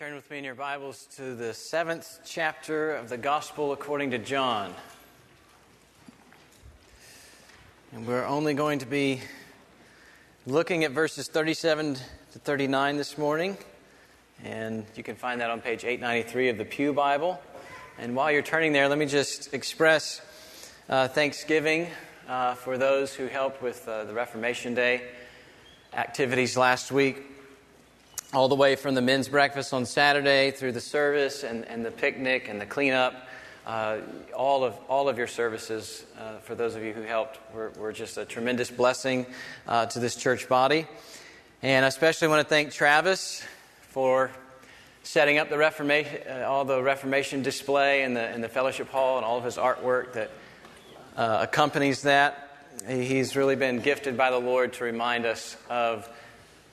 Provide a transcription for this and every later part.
turn with me in your Bibles to the seventh chapter of the Gospel according to John. And we're only going to be looking at verses 37 to 39 this morning. And you can find that on page 893 of the Pew Bible. And while you're turning there, let me just express uh, thanksgiving uh, for those who helped with uh, the Reformation Day activities last week all the way from the men's breakfast on Saturday through the service and, and the picnic and the cleanup. Uh, all, of, all of your services, uh, for those of you who helped, were, were just a tremendous blessing uh, to this church body. And I especially want to thank Travis for setting up the Reformation, uh, all the Reformation display in the, in the fellowship hall and all of his artwork that uh, accompanies that. He's really been gifted by the Lord to remind us of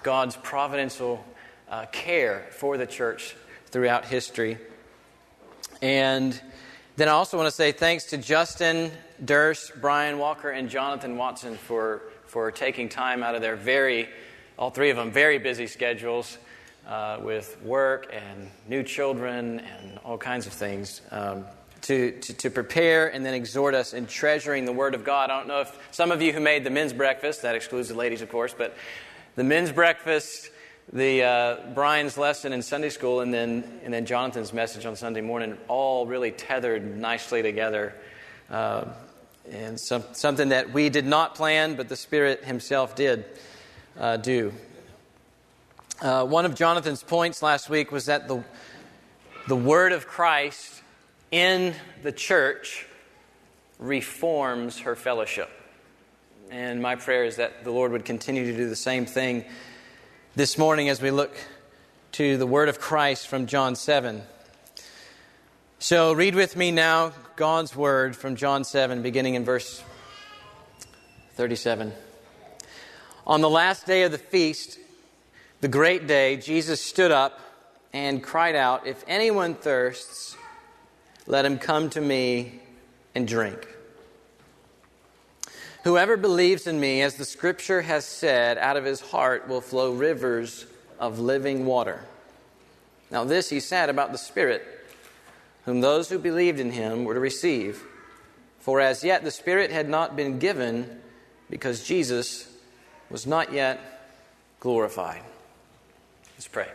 God's providential uh, care for the church throughout history. And then I also want to say thanks to Justin Durst, Brian Walker, and Jonathan Watson for, for taking time out of their very, all three of them, very busy schedules uh, with work and new children and all kinds of things. Um, to, to, to, prepare and then exhort us in treasuring the Word of God. I don't know if some of you who made the men's breakfast, that excludes the ladies, of course, but the men's breakfast the uh, Brian's lesson in Sunday school and then and then Jonathan's message on Sunday morning all really tethered nicely together, uh, and some, something that we did not plan, but the Spirit Himself did uh, do. Uh, one of Jonathan's points last week was that the the word of Christ in the church reforms her fellowship, and my prayer is that the Lord would continue to do the same thing this morning as we look to the word of Christ from John 7. So, read with me now God's word from John 7, beginning in verse 37. On the last day of the feast, the great day, Jesus stood up and cried out, If anyone thirsts, let him come to me and drink. Whoever believes in me, as the scripture has said, out of his heart will flow rivers of living water. Now, this he said about the Spirit, whom those who believed in him were to receive. For as yet the Spirit had not been given because Jesus was not yet glorified. Let's pray.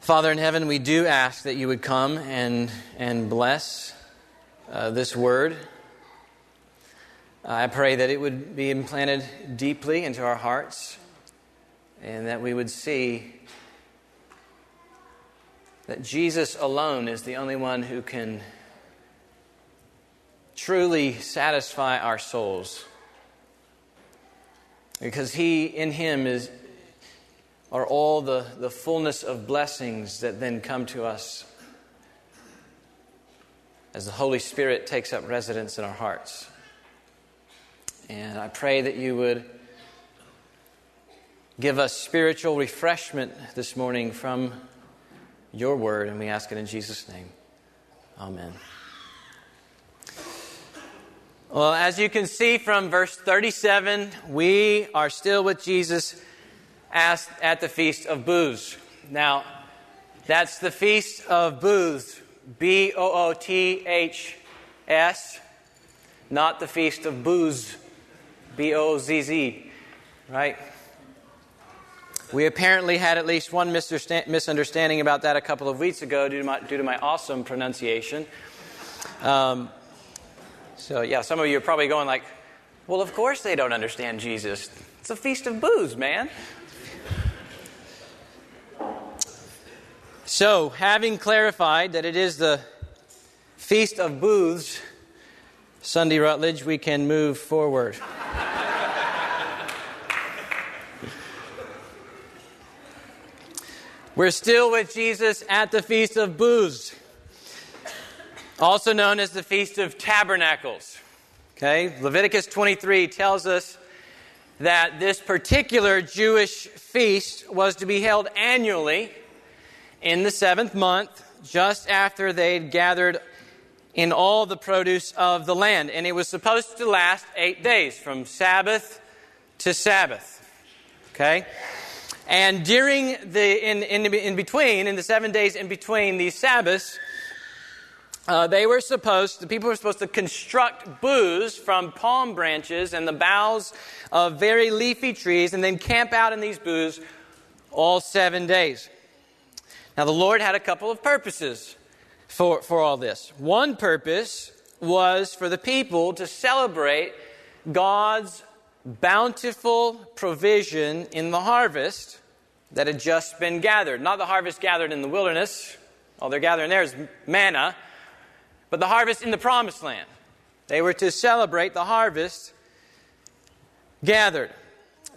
Father in heaven, we do ask that you would come and, and bless uh, this word. I pray that it would be implanted deeply into our hearts and that we would see that Jesus alone is the only one who can truly satisfy our souls. Because he in him is are all the, the fullness of blessings that then come to us as the Holy Spirit takes up residence in our hearts. And I pray that you would give us spiritual refreshment this morning from your word, and we ask it in Jesus' name. Amen. Well, as you can see from verse 37, we are still with Jesus at the Feast of Booths. Now, that's the Feast of Booths, B O O T H S, not the Feast of Booze. B O Z Z, right? We apparently had at least one misunderstanding about that a couple of weeks ago due to my, due to my awesome pronunciation. Um, so, yeah, some of you are probably going like, well, of course they don't understand Jesus. It's a feast of booze, man. So, having clarified that it is the feast of booths, Sunday Rutledge, we can move forward. We're still with Jesus at the Feast of Booths, also known as the Feast of Tabernacles. Okay, Leviticus 23 tells us that this particular Jewish feast was to be held annually in the seventh month, just after they'd gathered in all the produce of the land. And it was supposed to last eight days, from Sabbath to Sabbath. Okay? And during the, in, in, in between, in the seven days in between these Sabbaths, uh, they were supposed, the people were supposed to construct booths from palm branches and the boughs of very leafy trees and then camp out in these booths all seven days. Now, the Lord had a couple of purposes for, for all this. One purpose was for the people to celebrate God's bountiful provision in the harvest that had just been gathered. Not the harvest gathered in the wilderness, all they're gathering there is manna, but the harvest in the promised land. They were to celebrate the harvest gathered.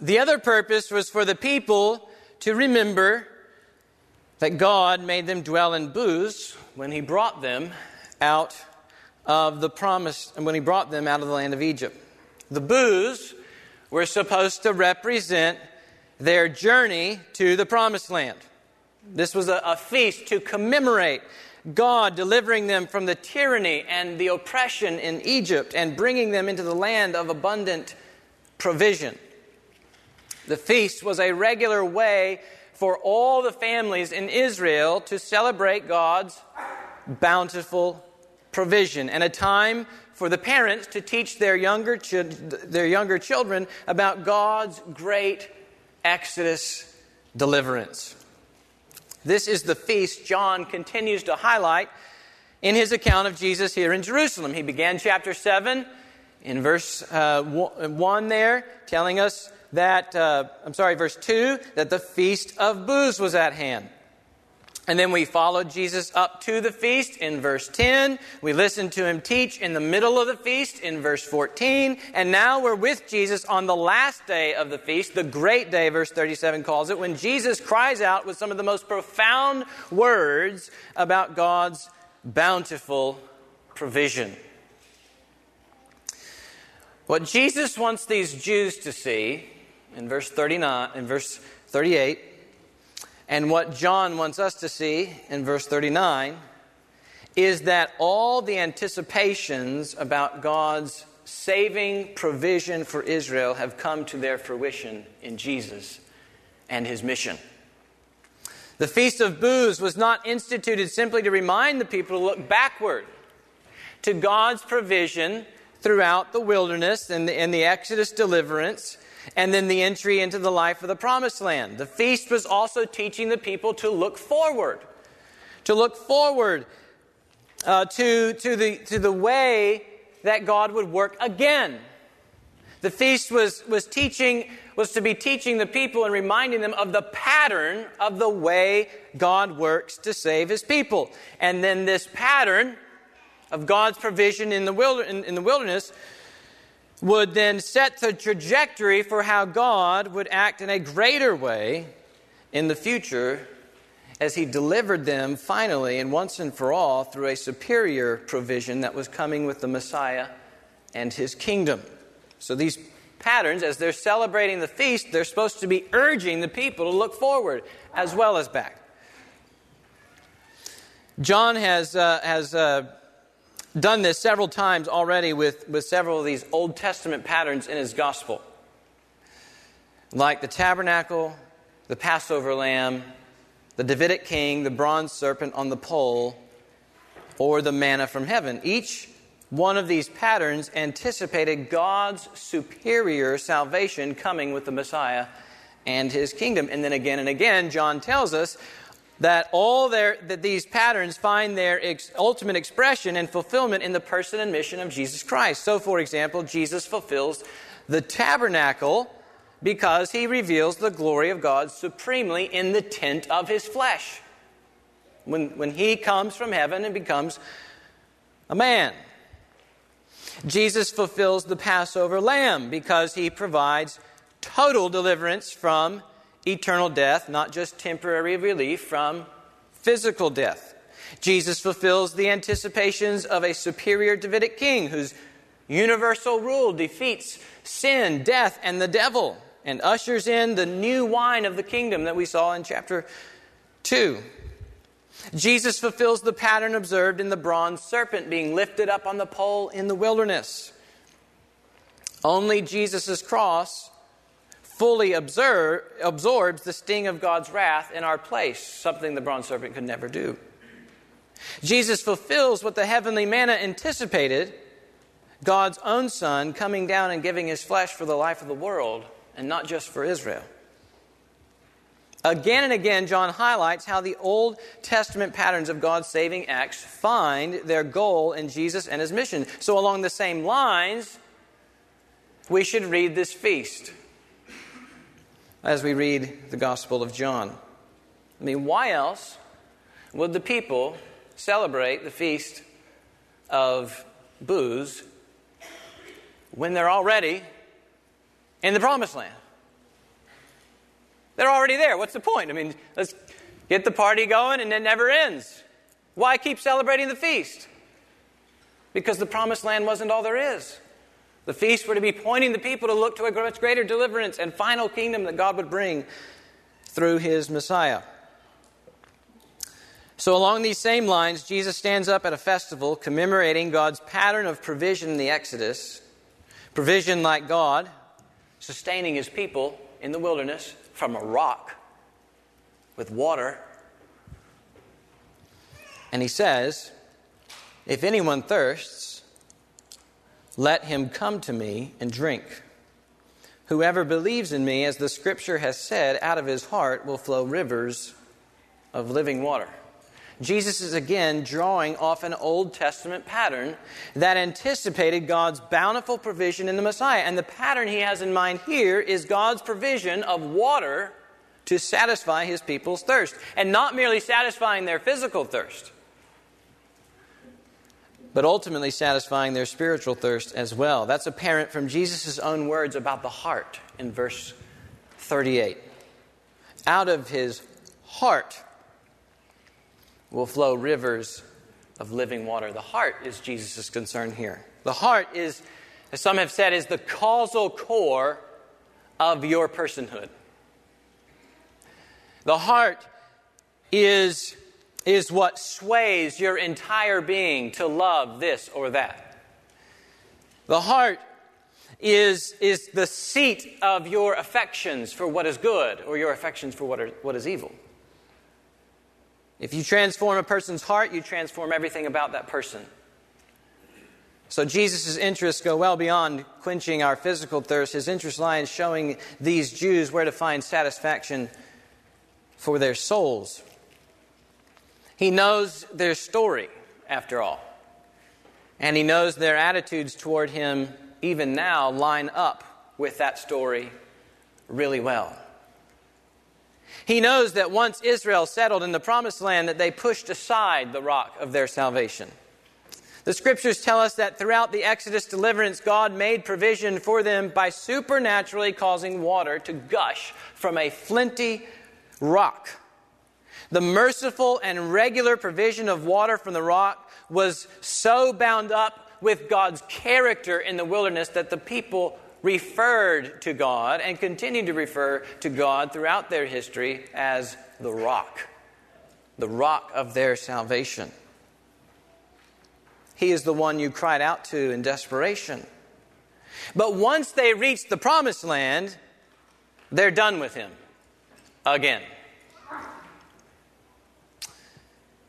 The other purpose was for the people to remember that God made them dwell in booths when He brought them out of the promise, and when He brought them out of the land of Egypt. The booths were supposed to represent their journey to the promised land. This was a, a feast to commemorate God delivering them from the tyranny and the oppression in Egypt and bringing them into the land of abundant provision. The feast was a regular way for all the families in Israel to celebrate God's bountiful provision and a time for the parents to teach their younger, ch- their younger children about God's great Exodus deliverance. This is the feast John continues to highlight in his account of Jesus here in Jerusalem. He began chapter 7 in verse uh, 1 there, telling us that, uh, I'm sorry, verse 2, that the Feast of Booths was at hand. And then we followed Jesus up to the feast in verse 10. We listened to him teach in the middle of the feast in verse 14. And now we're with Jesus on the last day of the feast, the great day, verse 37 calls it, when Jesus cries out with some of the most profound words about God's bountiful provision. What Jesus wants these Jews to see in verse 39 in verse 38 and what John wants us to see in verse 39 is that all the anticipations about God's saving provision for Israel have come to their fruition in Jesus and his mission. The Feast of Booths was not instituted simply to remind the people to look backward to God's provision throughout the wilderness and the, and the Exodus deliverance and then the entry into the life of the promised land. The feast was also teaching the people to look forward, to look forward uh, to, to, the, to the way that God would work again. The feast was, was teaching was to be teaching the people and reminding them of the pattern of the way God works to save his people. And then this pattern of God's provision in the, in, in the wilderness would then set the trajectory for how God would act in a greater way in the future as He delivered them finally and once and for all through a superior provision that was coming with the Messiah and His kingdom. So these patterns, as they're celebrating the feast, they're supposed to be urging the people to look forward as well as back. John has, uh, has uh, done this several times already with, with several of these Old Testament patterns in his gospel, like the tabernacle, the Passover lamb, the Davidic king, the bronze serpent on the pole, or the manna from heaven. Each one of these patterns anticipated God's superior salvation coming with the Messiah and his kingdom. And then again and again, John tells us that all their, that these patterns find their ex, ultimate expression and fulfillment in the person and mission of Jesus Christ. So, for example, Jesus fulfills the tabernacle because he reveals the glory of God supremely in the tent of his flesh. When, when he comes from heaven and becomes a man. Jesus fulfills the Passover lamb because he provides total deliverance from eternal death, not just temporary relief from physical death. Jesus fulfills the anticipations of a superior Davidic king whose universal rule defeats sin, death, and the devil and ushers in the new wine of the kingdom that we saw in chapter 2. Jesus fulfills the pattern observed in the bronze serpent being lifted up on the pole in the wilderness. Only Jesus' cross fully observe, absorbs the sting of God's wrath in our place, something the bronze serpent could never do. Jesus fulfills what the heavenly manna anticipated God's own Son coming down and giving his flesh for the life of the world, and not just for Israel. Again and again, John highlights how the Old Testament patterns of God's saving acts find their goal in Jesus and his mission. So, along the same lines, we should read this feast as we read the Gospel of John. I mean, why else would the people celebrate the feast of booze when they're already in the promised land? They're already there. What's the point? I mean, let's get the party going and it never ends. Why keep celebrating the feast? Because the promised land wasn't all there is. The feast were to be pointing the people to look to a much greater deliverance and final kingdom that God would bring through his Messiah. So, along these same lines, Jesus stands up at a festival commemorating God's pattern of provision in the Exodus. Provision like God, sustaining his people in the wilderness from a rock with water. And he says, If anyone thirsts, let him come to me and drink. Whoever believes in me, as the scripture has said, out of his heart will flow rivers of living water. Jesus is again drawing off an Old Testament pattern that anticipated God's bountiful provision in the Messiah. And the pattern he has in mind here is God's provision of water to satisfy his people's thirst. And not merely satisfying their physical thirst, but ultimately satisfying their spiritual thirst as well. That's apparent from Jesus' own words about the heart in verse 38. Out of his heart will flow rivers of living water. The heart is Jesus' concern here. The heart is, as some have said, is the causal core of your personhood. The heart is, is what sways your entire being to love this or that. The heart is, is the seat of your affections for what is good or your affections for what, are, what is evil. If you transform a person's heart, you transform everything about that person. So Jesus' interests go well beyond quenching our physical thirst. His interest lies in showing these Jews where to find satisfaction for their souls. He knows their story, after all. And he knows their attitudes toward him, even now, line up with that story really well. He knows that once Israel settled in the promised land that they pushed aside the rock of their salvation. The scriptures tell us that throughout the Exodus deliverance, God made provision for them by supernaturally causing water to gush from a flinty rock. The merciful and regular provision of water from the rock was so bound up with God's character in the wilderness that the people referred to God and continued to refer to God throughout their history as the rock, the rock of their salvation. He is the one you cried out to in desperation. But once they reach the promised land, they're done with him again.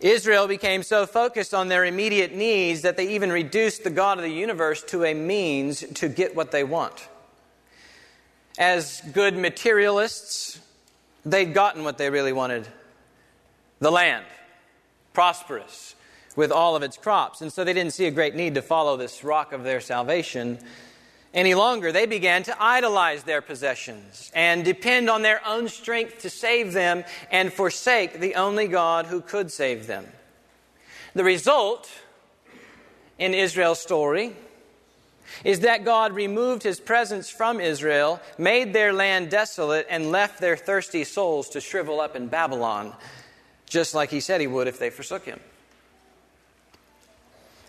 Israel became so focused on their immediate needs that they even reduced the God of the universe to a means to get what they want. As good materialists, they'd gotten what they really wanted the land, prosperous, with all of its crops. And so they didn't see a great need to follow this rock of their salvation any longer, they began to idolize their possessions and depend on their own strength to save them and forsake the only God who could save them. The result in Israel's story is that God removed his presence from Israel, made their land desolate, and left their thirsty souls to shrivel up in Babylon, just like he said he would if they forsook him.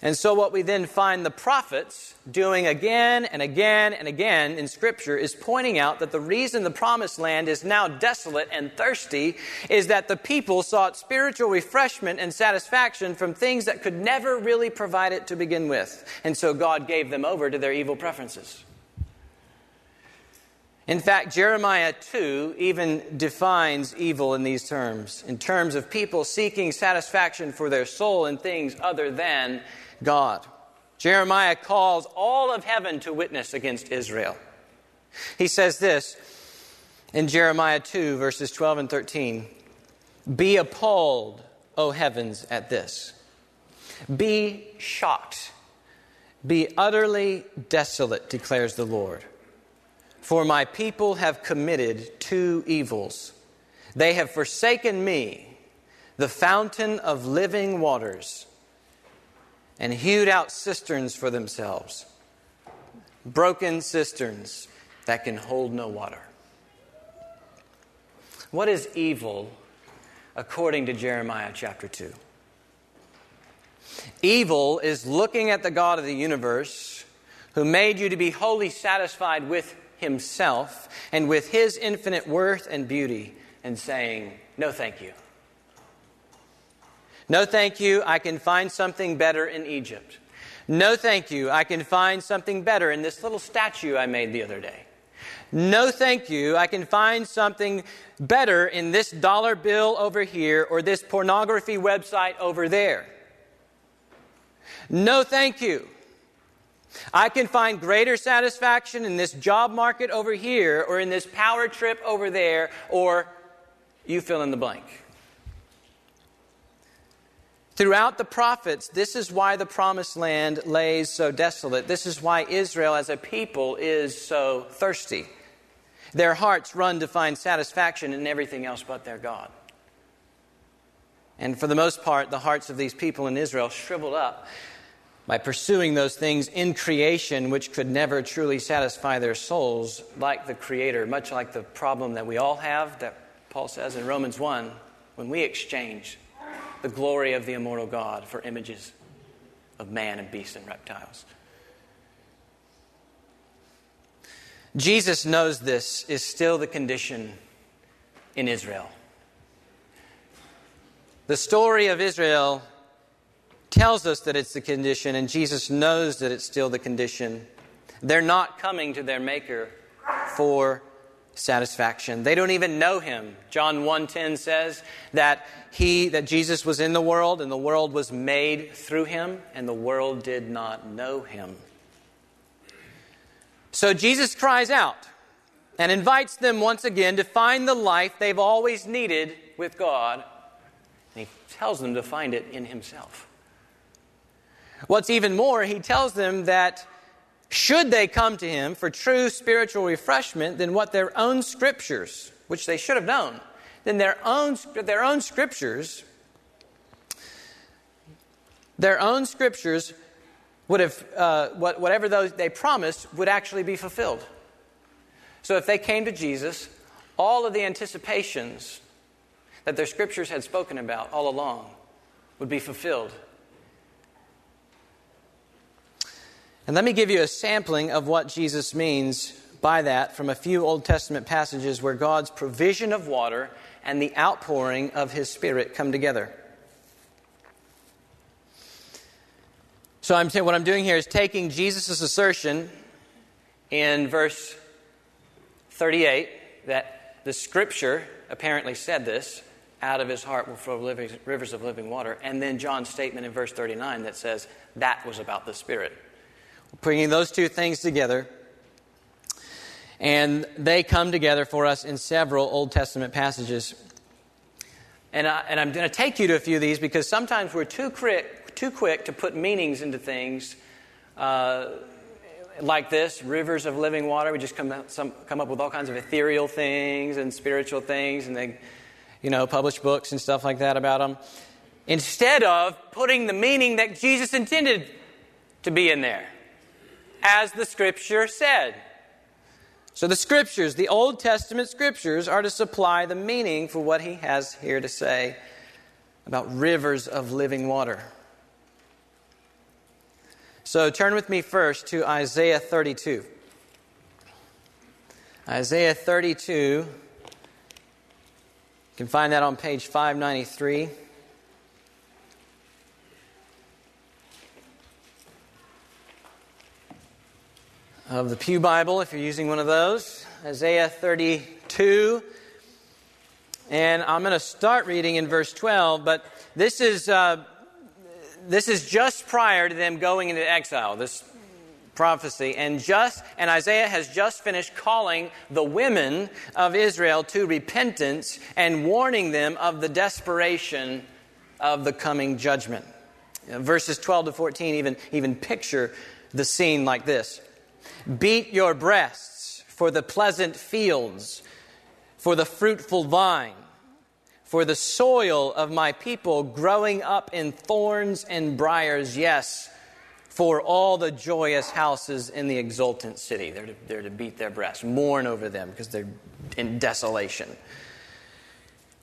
And so, what we then find the prophets doing again and again and again in Scripture is pointing out that the reason the promised land is now desolate and thirsty is that the people sought spiritual refreshment and satisfaction from things that could never really provide it to begin with. And so, God gave them over to their evil preferences. In fact, Jeremiah 2 even defines evil in these terms, in terms of people seeking satisfaction for their soul in things other than God. Jeremiah calls all of heaven to witness against Israel. He says this in Jeremiah 2, verses 12 and 13 Be appalled, O heavens, at this. Be shocked. Be utterly desolate, declares the Lord. For my people have committed two evils. They have forsaken me, the fountain of living waters, and hewed out cisterns for themselves, broken cisterns that can hold no water. What is evil according to Jeremiah chapter 2? Evil is looking at the God of the universe who made you to be wholly satisfied with himself and with his infinite worth and beauty and saying, No, thank you. No, thank you. I can find something better in Egypt. No, thank you. I can find something better in this little statue I made the other day. No, thank you. I can find something better in this dollar bill over here or this pornography website over there. No, thank you. I can find greater satisfaction in this job market over here or in this power trip over there or you fill in the blank. Throughout the prophets, this is why the promised land lays so desolate. This is why Israel as a people is so thirsty. Their hearts run to find satisfaction in everything else but their God. And for the most part, the hearts of these people in Israel shriveled up by pursuing those things in creation which could never truly satisfy their souls, like the Creator, much like the problem that we all have, that Paul says in Romans 1, when we exchange the glory of the immortal God for images of man and beast and reptiles. Jesus knows this is still the condition in Israel. The story of Israel tells us that it's the condition, and Jesus knows that it's still the condition. They're not coming to their Maker for satisfaction. They don't even know him. John 1:10 says that he that Jesus was in the world and the world was made through him and the world did not know him. So Jesus cries out and invites them once again to find the life they've always needed with God. And he tells them to find it in himself. What's even more, he tells them that should they come to him for true spiritual refreshment, then what their own scriptures, which they should have known, then their own, their own scriptures, their own scriptures would have, uh, whatever those they promised would actually be fulfilled. So if they came to Jesus, all of the anticipations that their scriptures had spoken about all along would be fulfilled And let me give you a sampling of what Jesus means by that from a few Old Testament passages where God's provision of water and the outpouring of His Spirit come together. So I'm saying what I'm doing here is taking Jesus' assertion in verse 38 that the Scripture apparently said this out of his heart will flow rivers of living water, and then John's statement in verse 39 that says that was about the Spirit bringing those two things together. And they come together for us in several Old Testament passages. And, I, I'm going to take you to a few of these because sometimes we're too quick, too quick to put meanings into things uh, like this rivers of living water. We just come, some, come up with all kinds of ethereal things and spiritual things, and they, you know, publish books and stuff like that about them. Instead of putting the meaning that Jesus intended to be in there as the scripture said. So, the scriptures, the Old Testament scriptures, are to supply the meaning for what he has here to say about rivers of living water. So, turn with me first to Isaiah 32. Isaiah 32, you can find that on page 593. Of the Pew Bible, if you're using one of those. Isaiah 32. And I'm going to start reading in verse 12, but this is, uh, this is just prior to them going into exile, this prophecy. And, just, and Isaiah has just finished calling the women of Israel to repentance and warning them of the desperation of the coming judgment. Verses 12 to 14 even, even picture the scene like this Beat your breasts for the pleasant fields, for the fruitful vine, for the soil of my people growing up in thorns and briars, yes, for all the joyous houses in the exultant city. They're to, they're to beat their breasts, mourn over them because they're in desolation.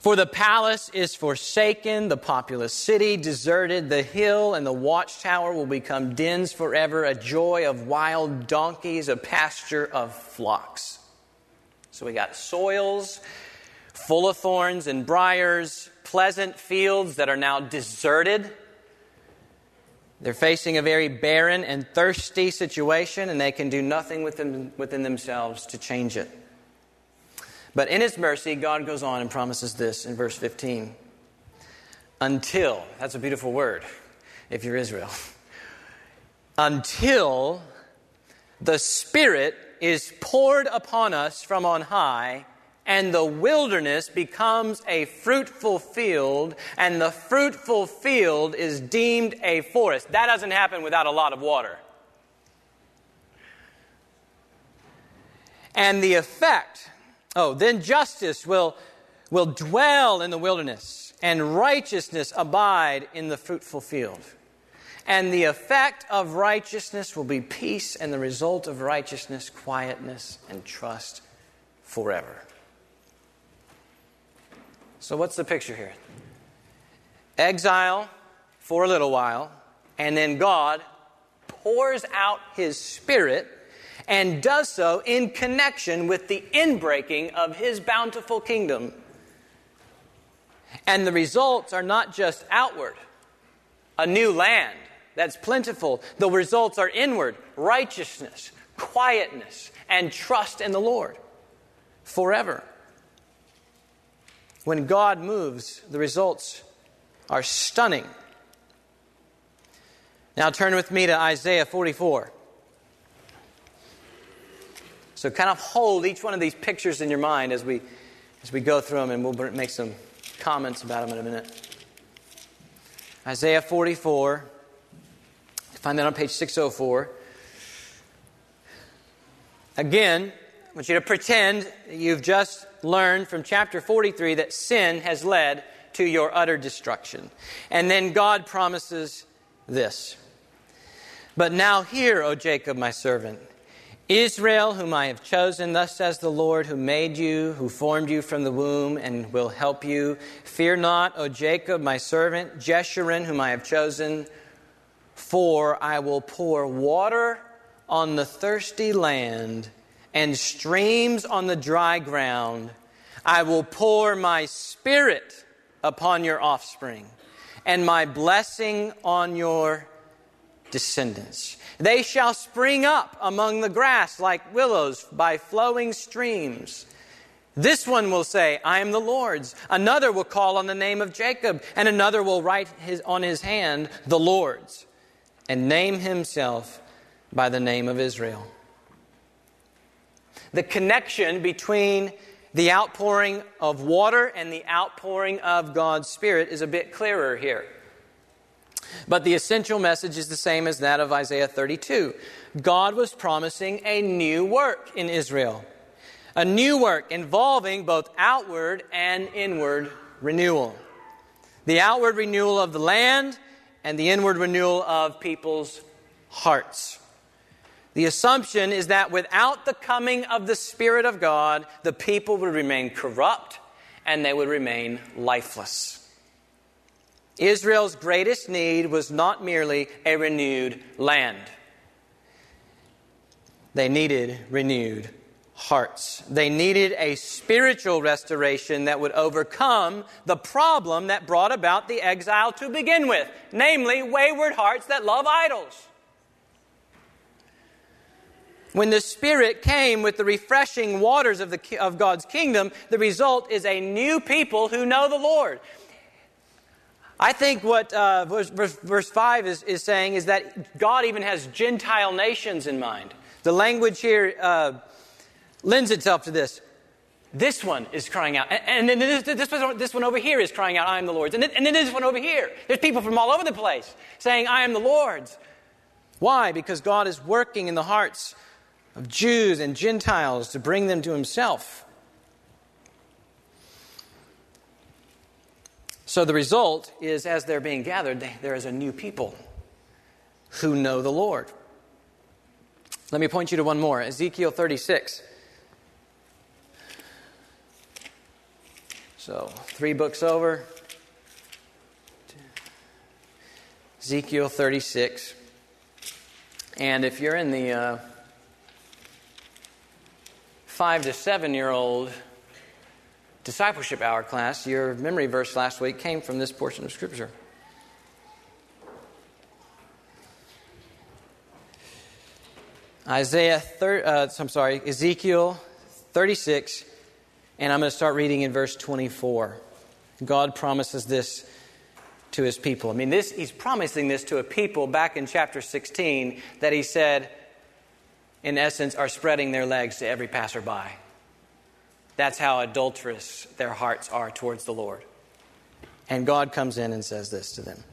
For the palace is forsaken, the populous city deserted, the hill and the watchtower will become dens forever, a joy of wild donkeys, a pasture of flocks. So we got soils full of thorns and briars, pleasant fields that are now deserted. They're facing a very barren and thirsty situation, and they can do nothing within, within themselves to change it. But in His mercy, God goes on and promises this in verse 15. Until, that's a beautiful word if you're Israel. Until the Spirit is poured upon us from on high, and the wilderness becomes a fruitful field, and the fruitful field is deemed a forest. That doesn't happen without a lot of water. And the effect Oh, then justice will, will dwell in the wilderness, and righteousness abide in the fruitful field. And the effect of righteousness will be peace, and the result of righteousness, quietness and trust forever. So, what's the picture here? Exile for a little while, and then God pours out his spirit and does so in connection with the inbreaking of his bountiful kingdom. And the results are not just outward, a new land that's plentiful. The results are inward righteousness, quietness, and trust in the Lord forever. When God moves, the results are stunning. Now turn with me to Isaiah 44. So kind of hold each one of these pictures in your mind as we, as we go through them, and we'll make some comments about them in a minute. Isaiah 44. Find that on page 604. Again, I want you to pretend you've just learned from chapter 43 that sin has led to your utter destruction. And then God promises this. But now hear, O Jacob, my servant Israel, whom I have chosen, thus says the Lord, who made you, who formed you from the womb, and will help you. Fear not, O Jacob, my servant, Jeshurun, whom I have chosen, for I will pour water on the thirsty land and streams on the dry ground. I will pour my spirit upon your offspring and my blessing on your descendants. They shall spring up among the grass like willows by flowing streams. This one will say, I am the Lord's. Another will call on the name of Jacob, and another will write his, on his hand, the Lord's, and name himself by the name of Israel. The connection between the outpouring of water and the outpouring of God's Spirit is a bit clearer here. But the essential message is the same as that of Isaiah 32. God was promising a new work in Israel, a new work involving both outward and inward renewal. The outward renewal of the land and the inward renewal of people's hearts. The assumption is that without the coming of the Spirit of God, the people would remain corrupt and they would remain lifeless. Israel's greatest need was not merely a renewed land, they needed renewed hearts. They needed a spiritual restoration that would overcome the problem that brought about the exile to begin with, namely, wayward hearts that love idols. When the Spirit came with the refreshing waters of, the, of God's kingdom, the result is a new people who know the Lord. I think what uh, verse, verse, verse 5 is, is saying is that God even has Gentile nations in mind. The language here uh, lends itself to this. This one is crying out. And, then this, this, one, over here is crying out, I am the Lord's. And then, and then this one over here. There's people from all over the place saying, I am the Lord's. Why? Because God is working in the hearts of Jews and Gentiles to bring them to Himself. So the result is, as they're being gathered, there is a new people who know the Lord. Let me point you to one more Ezekiel 36. So, three books over. Ezekiel 36. And if you're in the uh, five to seven year old discipleship hour class, your memory verse last week came from this portion of Scripture. Isaiah, thir- uh, I'm sorry, Ezekiel 36, and I'm going to start reading in verse 24. God promises this to his people. I mean, this, he's promising this to a people back in chapter 16 that he said, in essence, are spreading their legs to every passerby. That's how adulterous their hearts are towards the Lord. And God comes in and says this to them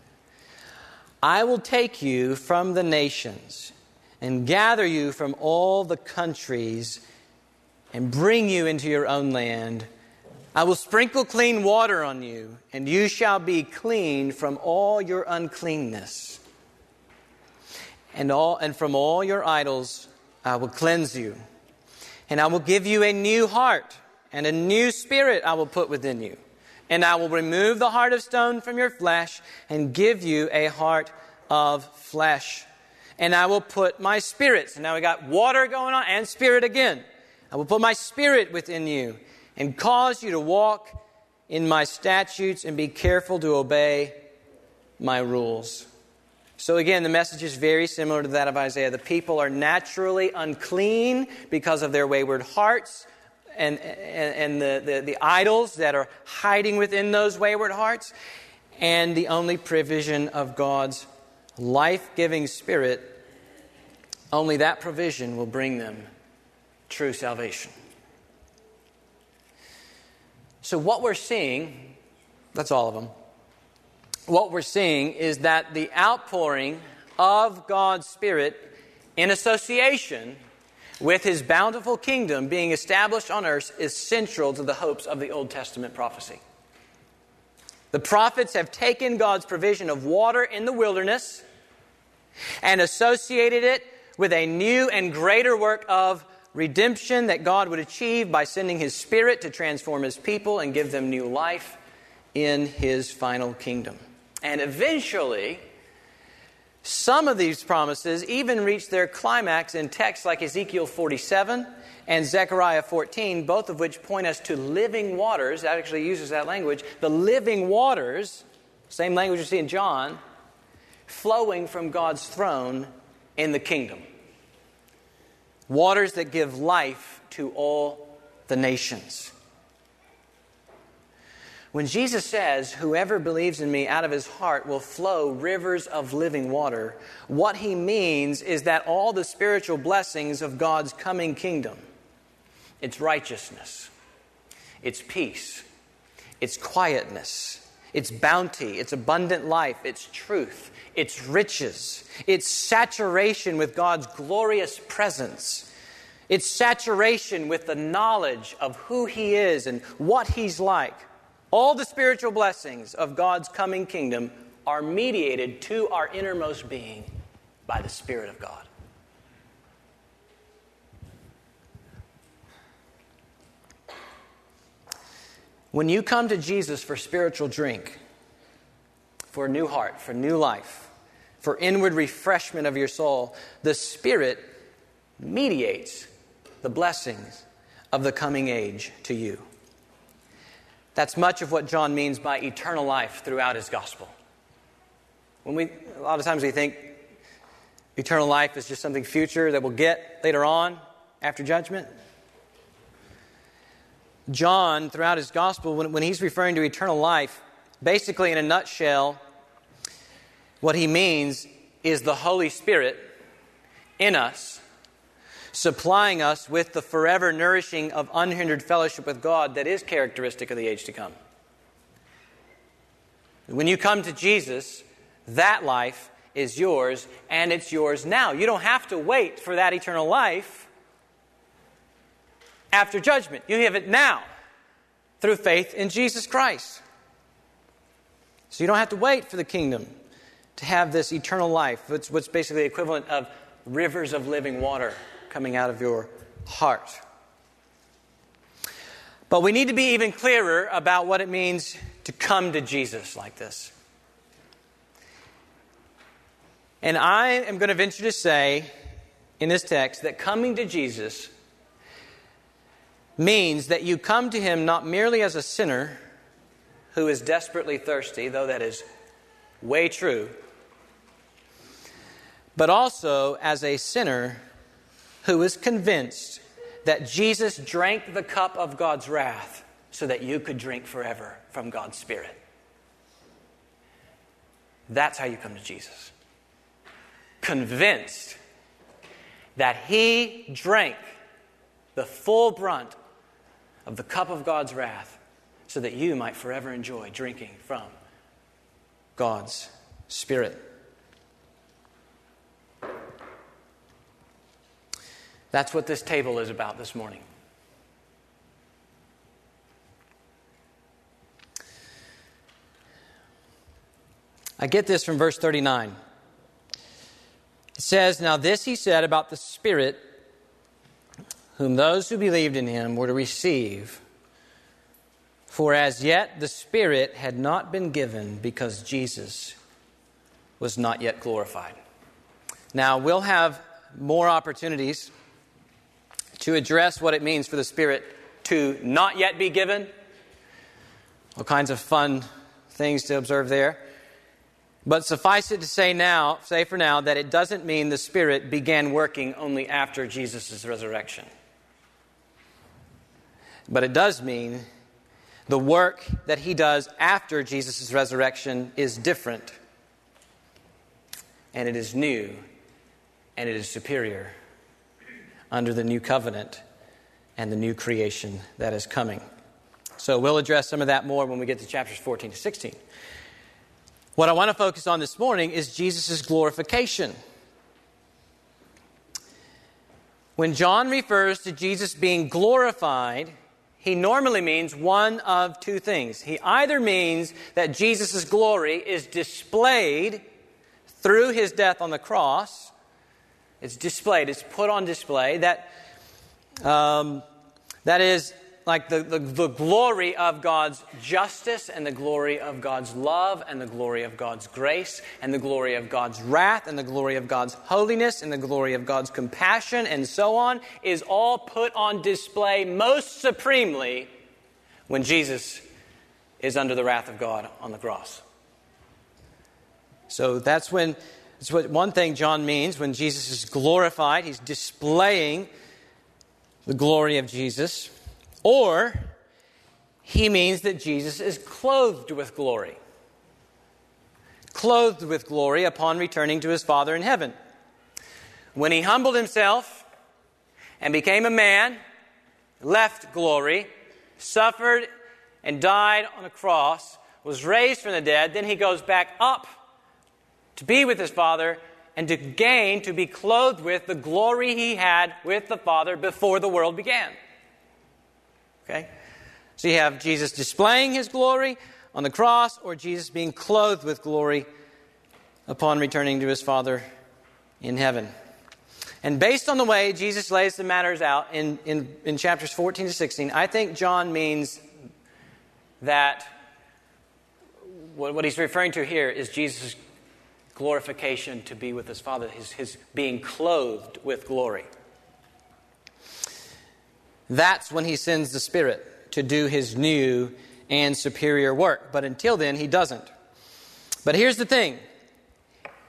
I will take you from the nations and gather you from all the countries and bring you into your own land. I will sprinkle clean water on you, and you shall be clean from all your uncleanness. And, all, and from all your idols I will cleanse you. And I will give you a new heart, and a new spirit I will put within you. And I will remove the heart of stone from your flesh, and give you a heart of flesh. And I will put my spirit. So now we got water going on and spirit again. I will put my spirit within you and cause you to walk in my statutes and be careful to obey my rules. So, again, the message is very similar to that of Isaiah. The people are naturally unclean because of their wayward hearts and, and, and the, the, the idols that are hiding within those wayward hearts. And the only provision of God's life giving spirit, only that provision will bring them true salvation. So, what we're seeing, that's all of them. What we're seeing is that the outpouring of God's Spirit in association with His bountiful kingdom being established on earth is central to the hopes of the Old Testament prophecy. The prophets have taken God's provision of water in the wilderness and associated it with a new and greater work of redemption that God would achieve by sending His Spirit to transform His people and give them new life in His final kingdom. And eventually, some of these promises even reach their climax in texts like Ezekiel 47 and Zechariah 14, both of which point us to living waters. That actually uses that language. The living waters, same language you see in John, flowing from God's throne in the kingdom waters that give life to all the nations. When Jesus says, Whoever believes in me out of his heart will flow rivers of living water, what he means is that all the spiritual blessings of God's coming kingdom it's righteousness, it's peace, it's quietness, it's bounty, it's abundant life, it's truth, it's riches, it's saturation with God's glorious presence. It's saturation with the knowledge of who He is and what He's like. All the spiritual blessings of God's coming kingdom are mediated to our innermost being by the Spirit of God. When you come to Jesus for spiritual drink, for a new heart, for new life, for inward refreshment of your soul, the Spirit mediates the blessings of the coming age to you. That's much of what John means by eternal life throughout his gospel. When we, a lot of times we think eternal life is just something future that we'll get later on after judgment. John, throughout his gospel, when, when he's referring to eternal life, basically in a nutshell, what he means is the Holy Spirit in us, supplying us with the forever nourishing of unhindered fellowship with God that is characteristic of the age to come. When you come to Jesus, that life is yours, and it's yours now. You don't have to wait for that eternal life after judgment. You have it now through faith in Jesus Christ. So you don't have to wait for the kingdom to have this eternal life. It's what's basically the equivalent of rivers of living water coming out of your heart. But we need to be even clearer about what it means to come to Jesus like this. And I am going to venture to say in this text that coming to Jesus means that you come to him not merely as a sinner who is desperately thirsty, though that is way true, but also as a sinner who is convinced that Jesus drank the cup of God's wrath so that you could drink forever from God's Spirit. That's how you come to Jesus. Convinced that He drank the full brunt of the cup of God's wrath so that you might forever enjoy drinking from God's Spirit. That's what this table is about this morning. I get this from verse 39. It says, Now this he said about the Spirit whom those who believed in him were to receive. For as yet the Spirit had not been given because Jesus was not yet glorified. Now, we'll have more opportunities to address what it means for the Spirit to not yet be given. All kinds of fun things to observe there. But suffice it to say now, say for now, that it doesn't mean the Spirit began working only after Jesus' resurrection. But it does mean the work that he does after Jesus' resurrection is different, and it is new, and it is superior under the new covenant and the new creation that is coming. So we'll address some of that more when we get to chapters 14 to 16. What I want to focus on this morning is Jesus' glorification. When John refers to Jesus being glorified, he normally means one of two things. He either means that Jesus' glory is displayed through his death on the cross, it's displayed, it's put on display, that, um, that is like the, the, the, glory of God's justice and the glory of God's love and the glory of God's grace and the glory of God's wrath and the glory of God's holiness and the glory of God's compassion and so on is all put on display most supremely when Jesus is under the wrath of God on the cross. So that's when that's what one thing John means when Jesus is glorified, he's displaying the glory of Jesus. Or he means that Jesus is clothed with glory. Clothed with glory upon returning to his Father in heaven. When he humbled himself and became a man, left glory, suffered and died on a cross, was raised from the dead, then he goes back up to be with his Father and to gain, to be clothed with the glory he had with the Father before the world began. Okay? So you have Jesus displaying his glory on the cross, or Jesus being clothed with glory upon returning to his Father in heaven. And based on the way Jesus lays the matters out in, in, in chapters 14 to 16, I think John means that what, what he's referring to here is Jesus' glorification to be with his Father, his, his being clothed with glory. That's when he sends the Spirit to do his new and superior work. But until then, he doesn't. But here's the thing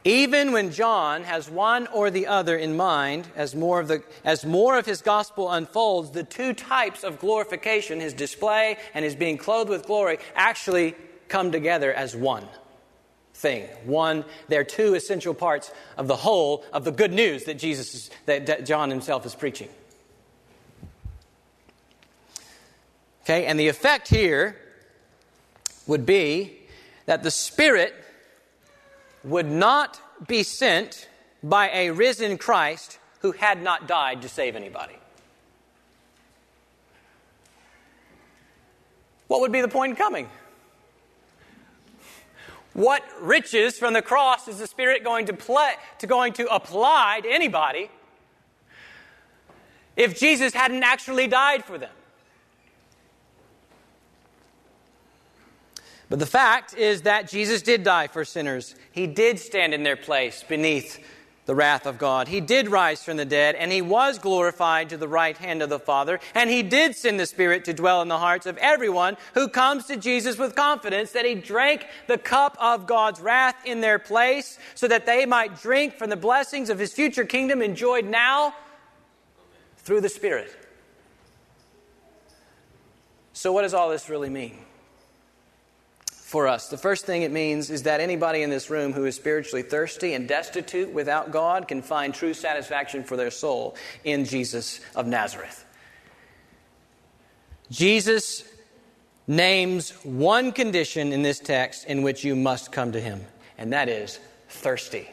Even when John has one or the other in mind, as more of, the, as more of his gospel unfolds, the two types of glorification, his display and his being clothed with glory, actually come together as one thing. One, they're two essential parts of the whole of the good news that Jesus that John himself is preaching. Okay, and the effect here would be that the Spirit would not be sent by a risen Christ who had not died to save anybody. What would be the point in coming? What riches from the cross is the Spirit going to, play, to going to apply to anybody if Jesus hadn't actually died for them? But the fact is that Jesus did die for sinners. He did stand in their place beneath the wrath of God. He did rise from the dead, and he was glorified to the right hand of the Father, and he did send the Spirit to dwell in the hearts of everyone who comes to Jesus with confidence that he drank the cup of God's wrath in their place so that they might drink from the blessings of his future kingdom enjoyed now through the Spirit. So, what does all this really mean? For us. The first thing it means is that anybody in this room who is spiritually thirsty and destitute without God can find true satisfaction for their soul in Jesus of Nazareth. Jesus names one condition in this text in which you must come to him, and that is thirsty.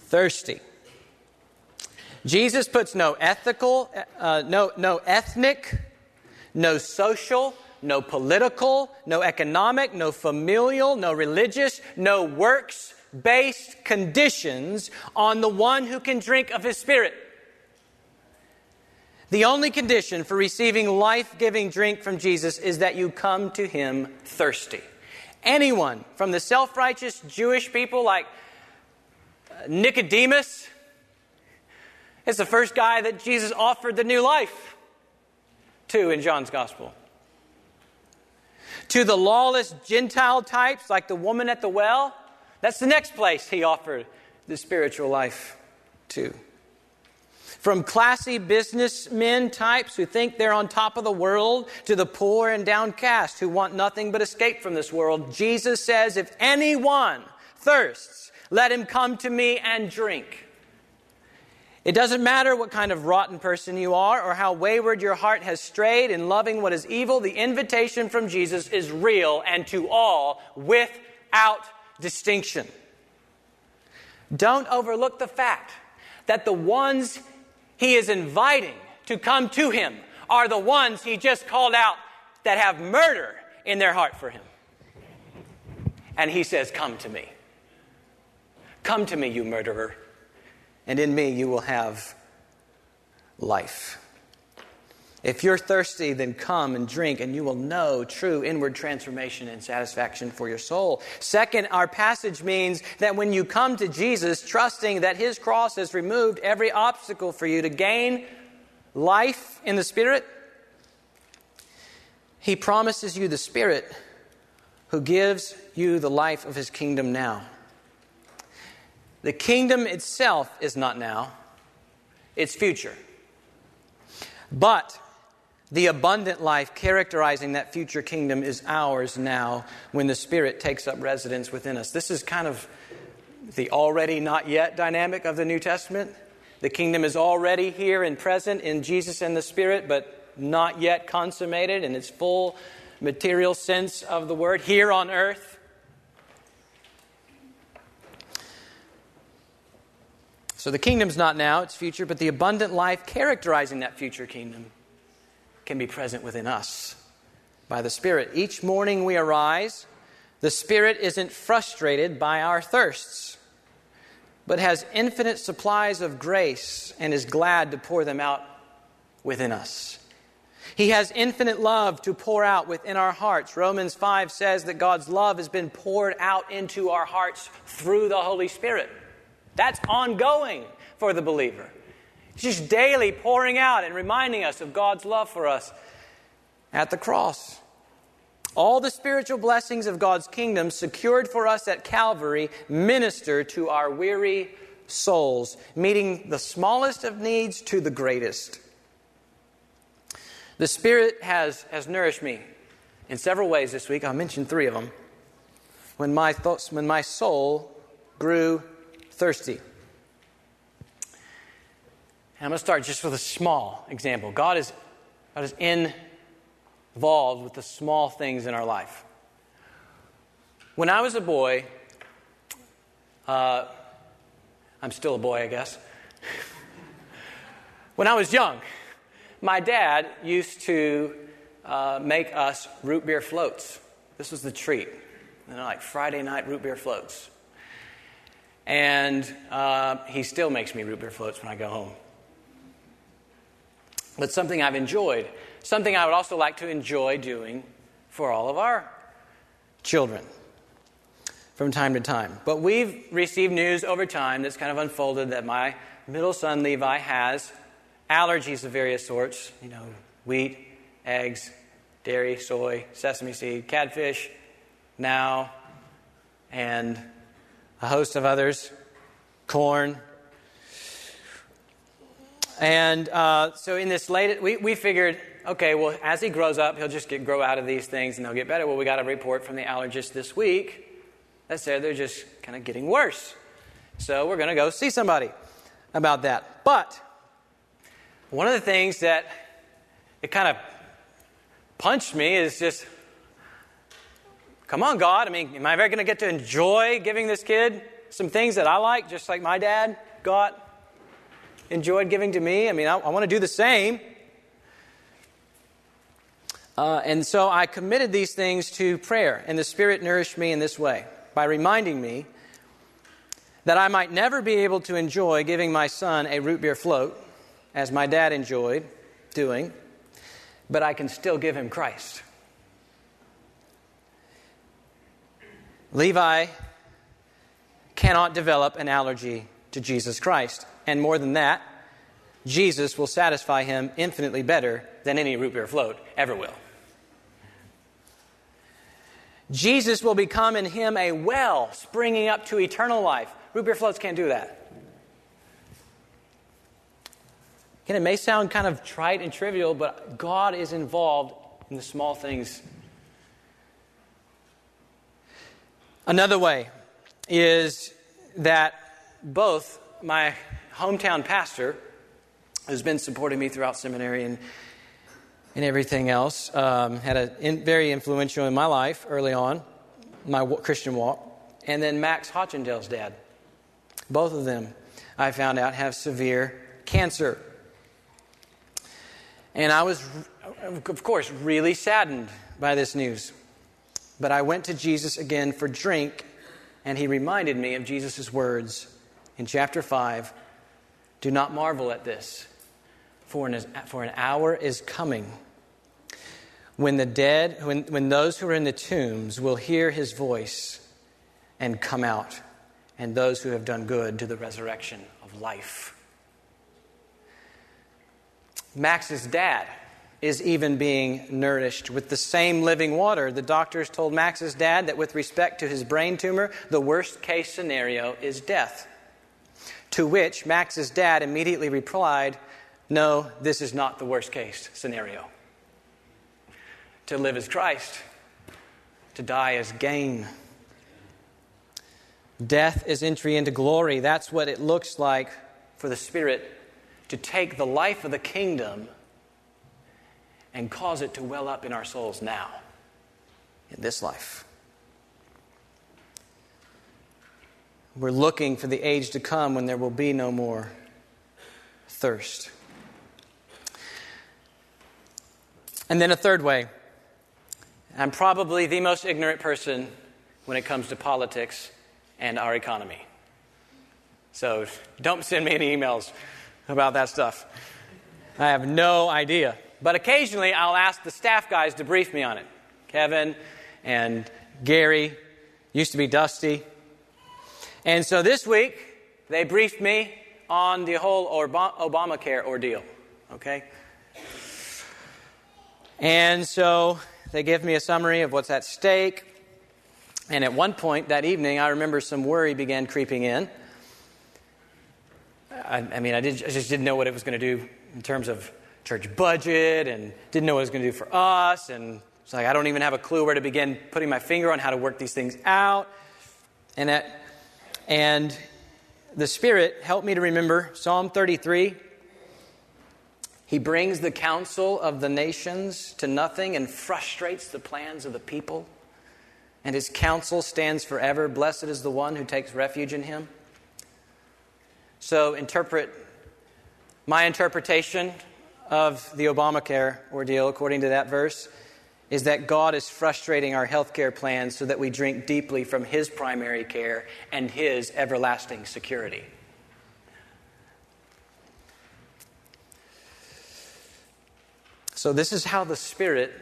Thirsty. Jesus puts no ethical, uh, no, no ethnic, no social, no political, no economic, no familial, no religious, no works based conditions on the one who can drink of his spirit. The only condition for receiving life giving drink from Jesus is that you come to him thirsty. Anyone from the self righteous Jewish people like uh, Nicodemus is the first guy that Jesus offered the new life to in John's gospel. To the lawless Gentile types, like the woman at the well, that's the next place he offered the spiritual life to. From classy businessmen types who think they're on top of the world to the poor and downcast who want nothing but escape from this world, Jesus says, If anyone thirsts, let him come to me and drink. It doesn't matter what kind of rotten person you are or how wayward your heart has strayed in loving what is evil, the invitation from Jesus is real and to all without distinction. Don't overlook the fact that the ones he is inviting to come to him are the ones he just called out that have murder in their heart for him. And he says, Come to me. Come to me, you murderer and in me you will have life. If you're thirsty, then come and drink, and you will know true inward transformation and satisfaction for your soul. Second, our passage means that when you come to Jesus, trusting that his cross has removed every obstacle for you to gain life in the Spirit, he promises you the Spirit who gives you the life of his kingdom now. The kingdom itself is not now, it's future. But the abundant life characterizing that future kingdom is ours now when the Spirit takes up residence within us. This is kind of the already not yet dynamic of the New Testament. The kingdom is already here and present in Jesus and the Spirit, but not yet consummated in its full material sense of the word here on earth. So the kingdom's not now, it's future, but the abundant life characterizing that future kingdom can be present within us by the Spirit. Each morning we arise, the Spirit isn't frustrated by our thirsts, but has infinite supplies of grace and is glad to pour them out within us. He has infinite love to pour out within our hearts. Romans 5 says that God's love has been poured out into our hearts through the Holy Spirit. That's ongoing for the believer. It's just daily pouring out and reminding us of God's love for us at the cross. All the spiritual blessings of God's kingdom secured for us at Calvary minister to our weary souls, meeting the smallest of needs to the greatest. The Spirit has, has nourished me in several ways this week. I'll mention three of them. When my, thoughts, when my soul grew thirsty. And I'm going to start just with a small example. God is, God is involved with the small things in our life. When I was a boy, uh, I'm still a boy, I guess. when I was young, my dad used to uh, make us root beer floats. This was the treat. You know, like Friday night root beer floats. And uh, he still makes me root beer floats when I go home but something I've enjoyed. Something I would also like to enjoy doing for all of our children from time to time. But we've received news over time that's kind of unfolded that my middle son Levi has allergies of various sorts, you know, wheat, eggs, dairy, soy, sesame seed, catfish, now, and a host of others, corn, and uh, so in this late, we, we figured, okay, well, as he grows up, he'll just get, grow out of these things and they'll get better. Well, we got a report from the allergist this week that said they're just kind of getting worse. So we're going to go see somebody about that. But one of the things that it kind of punched me is just, come on, God. I mean, am I ever going to get to enjoy giving this kid some things that I like, just like my dad got? enjoyed giving to me. I mean, I, I want to do the same. Uh, and so I committed these things to prayer, and the Spirit nourished me in this way by reminding me that I might never be able to enjoy giving my son a root beer float, as my dad enjoyed doing, but I can still give him Christ. Levi cannot develop an allergy to Jesus Christ. And more than that, Jesus will satisfy him infinitely better than any root beer float ever will. Jesus will become in him a well springing up to eternal life. Root beer floats can't do that. Again, it may sound kind of trite and trivial, but God is involved in the small things. Another way is that both my hometown pastor, who's been supporting me throughout seminary and, and everything else, um, had a in, very influential in my life early on, my w- Christian walk. And then Max Hotchendale's dad. Both of them, I found out, have severe cancer. And I was, of course, really saddened by this news. But I went to Jesus again for drink, and he reminded me of Jesus' words in chapter 5 Do not marvel at this, for an, for an hour is coming when the dead, when, when those who are in the tombs will hear his voice and come out, and those who have done good to the resurrection of life. Max's dad is even being nourished with the same living water. The doctors told Max's dad that with respect to his brain tumor, the worst case scenario is death. To which Max's dad immediately replied, No, this is not the worst case scenario. To live as Christ, to die as gain. Death is entry into glory. That's what it looks like for the Spirit to take the life of the kingdom and cause it to well up in our souls now, in this life. We're looking for the age to come when there will be no more thirst. And then a third way. I'm probably the most ignorant person when it comes to politics and our economy. So don't send me any emails about that stuff. I have no idea. But occasionally I'll ask the staff guys to brief me on it. Kevin and Gary, used to be Dusty. And so this week, they briefed me on the whole Obamacare ordeal. Okay? And so they give me a summary of what's at stake. And at one point that evening, I remember some worry began creeping in. I, I mean, I, did, I just didn't know what it was going to do in terms of church budget and didn't know what it was going to do for us. And it's like, I don't even have a clue where to begin putting my finger on how to work these things out. And, that, and the Spirit helped me to remember Psalm 33. He brings the counsel of the nations to nothing and frustrates the plans of the people. And his counsel stands forever. Blessed is the one who takes refuge in him. So, interpret my interpretation of the Obamacare ordeal, according to that verse, is that God is frustrating our health care plans so that we drink deeply from His primary care and His everlasting security. So, this is how the Spirit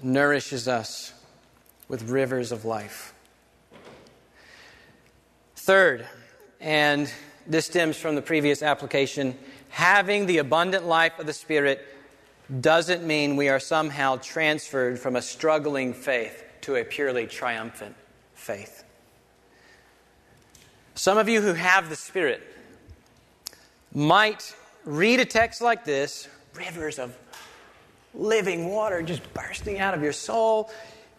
nourishes us with rivers of life. Third, and this stems from the previous application. Having the abundant life of the Spirit doesn't mean we are somehow transferred from a struggling faith to a purely triumphant faith. Some of you who have the Spirit might read a text like this rivers of living water just bursting out of your soul.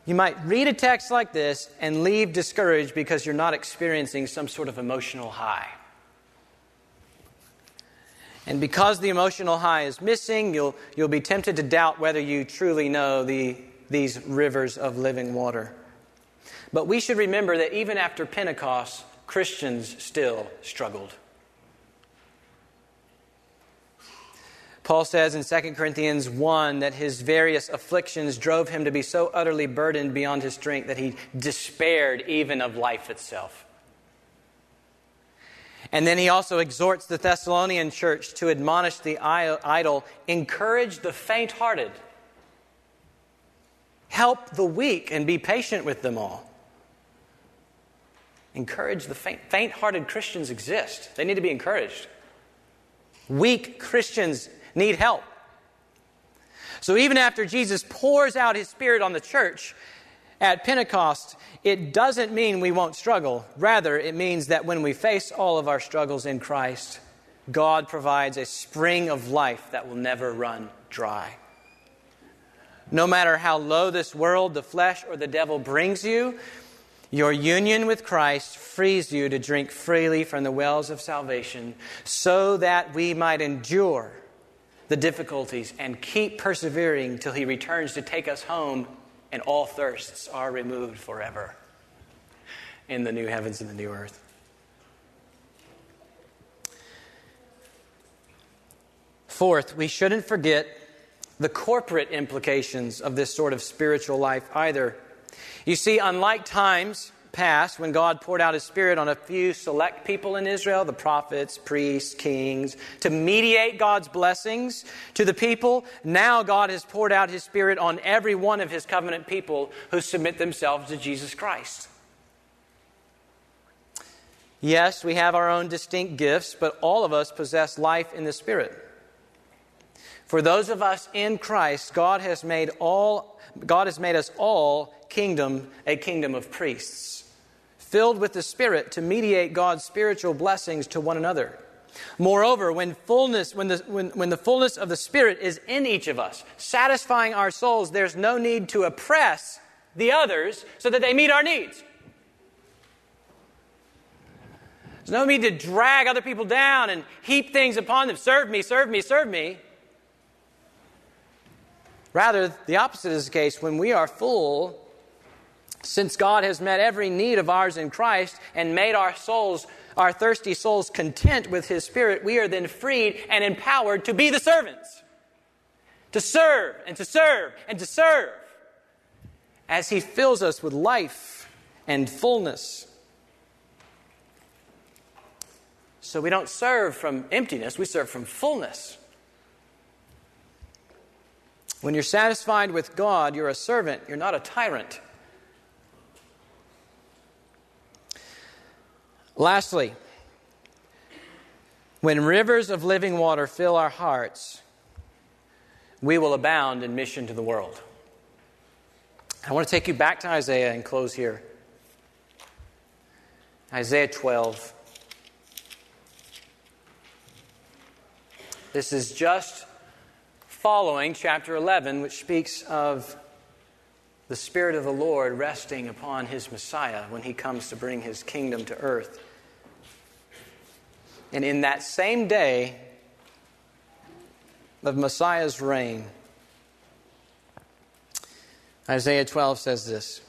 You might read a text like this and leave discouraged because you're not experiencing some sort of emotional high. And because the emotional high is missing, you'll, you'll be tempted to doubt whether you truly know the, these rivers of living water. But we should remember that even after Pentecost, Christians still struggled. Paul says in 2 Corinthians 1 that his various afflictions drove him to be so utterly burdened beyond his strength that he despaired even of life itself. And then he also exhorts the Thessalonian church to admonish the idle, encourage the faint hearted, help the weak, and be patient with them all. Encourage the faint hearted Christians exist. They need to be encouraged. Weak Christians need help. So even after Jesus pours out his Spirit on the church, at Pentecost, it doesn't mean we won't struggle. Rather, it means that when we face all of our struggles in Christ, God provides a spring of life that will never run dry. No matter how low this world, the flesh, or the devil brings you, your union with Christ frees you to drink freely from the wells of salvation so that we might endure the difficulties and keep persevering till he returns to take us home and all thirsts are removed forever in the new heavens and the new earth. Fourth, we shouldn't forget the corporate implications of this sort of spiritual life either. You see, unlike times past when God poured out his Spirit on a few select people in Israel, the prophets, priests, kings, to mediate God's blessings to the people. Now God has poured out his Spirit on every one of his covenant people who submit themselves to Jesus Christ. Yes, we have our own distinct gifts, but all of us possess life in the Spirit. For those of us in Christ, God has made all God has made us all kingdom a kingdom of priests filled with the Spirit to mediate God's spiritual blessings to one another. Moreover, when fullness, when the, when, when the fullness of the Spirit is in each of us, satisfying our souls, there's no need to oppress the others so that they meet our needs. There's no need to drag other people down and heap things upon them. Serve me, serve me, serve me. Rather, the opposite is the case. When we are full, since God has met every need of ours in Christ and made our souls, our thirsty souls, content with His Spirit, we are then freed and empowered to be the servants. To serve and to serve and to serve as He fills us with life and fullness. So we don't serve from emptiness, we serve from fullness. When you're satisfied with God, you're a servant, you're not a tyrant. Lastly, when rivers of living water fill our hearts, we will abound in mission to the world. I want to take you back to Isaiah and close here. Isaiah 12. This is just following chapter 11, which speaks of the Spirit of the Lord resting upon his Messiah when he comes to bring his kingdom to earth. And in that same day of Messiah's reign, Isaiah 12 says this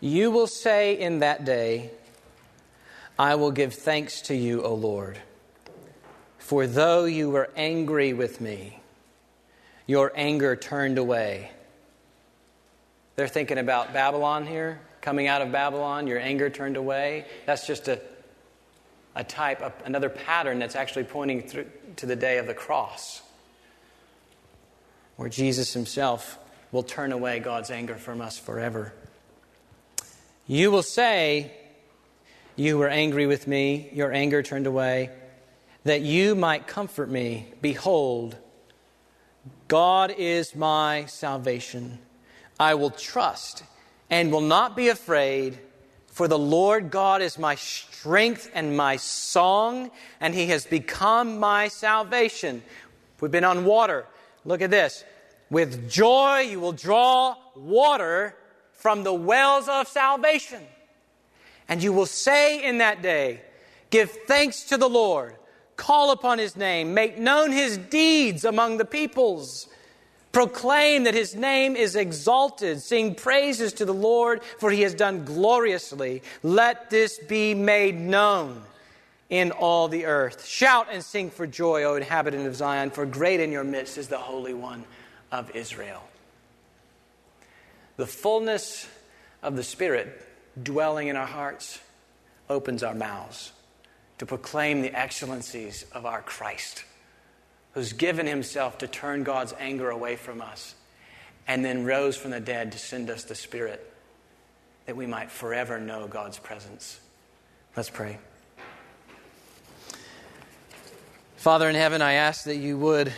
You will say in that day, I will give thanks to you, O Lord, for though you were angry with me, your anger turned away. They're thinking about Babylon here, coming out of Babylon, your anger turned away. That's just a, a type, of, another pattern that's actually pointing through, to the day of the cross, where Jesus himself will turn away God's anger from us forever. You will say, You were angry with me, your anger turned away, that you might comfort me. Behold, God is my salvation. I will trust and will not be afraid, for the Lord God is my strength and my song, and he has become my salvation. We've been on water. Look at this. With joy you will draw water from the wells of salvation. And you will say in that day, Give thanks to the Lord Call upon his name. Make known his deeds among the peoples. Proclaim that his name is exalted. Sing praises to the Lord, for he has done gloriously. Let this be made known in all the earth. Shout and sing for joy, O inhabitant of Zion, for great in your midst is the Holy One of Israel. The fullness of the Spirit dwelling in our hearts opens our mouths to proclaim the excellencies of our Christ, who's given himself to turn God's anger away from us and then rose from the dead to send us the Spirit that we might forever know God's presence. Let's pray. Father in heaven, I ask that you would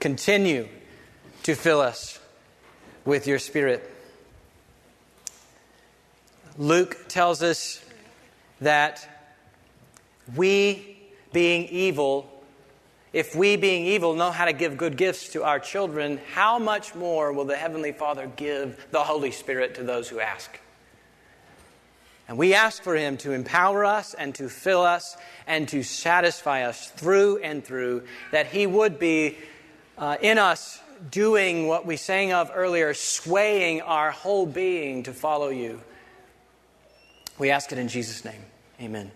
continue to fill us with your Spirit. Luke tells us that we, being evil, if we, being evil, know how to give good gifts to our children, how much more will the Heavenly Father give the Holy Spirit to those who ask? And we ask for Him to empower us and to fill us and to satisfy us through and through, that He would be uh, in us doing what we sang of earlier, swaying our whole being to follow you. We ask it in Jesus' name. Amen.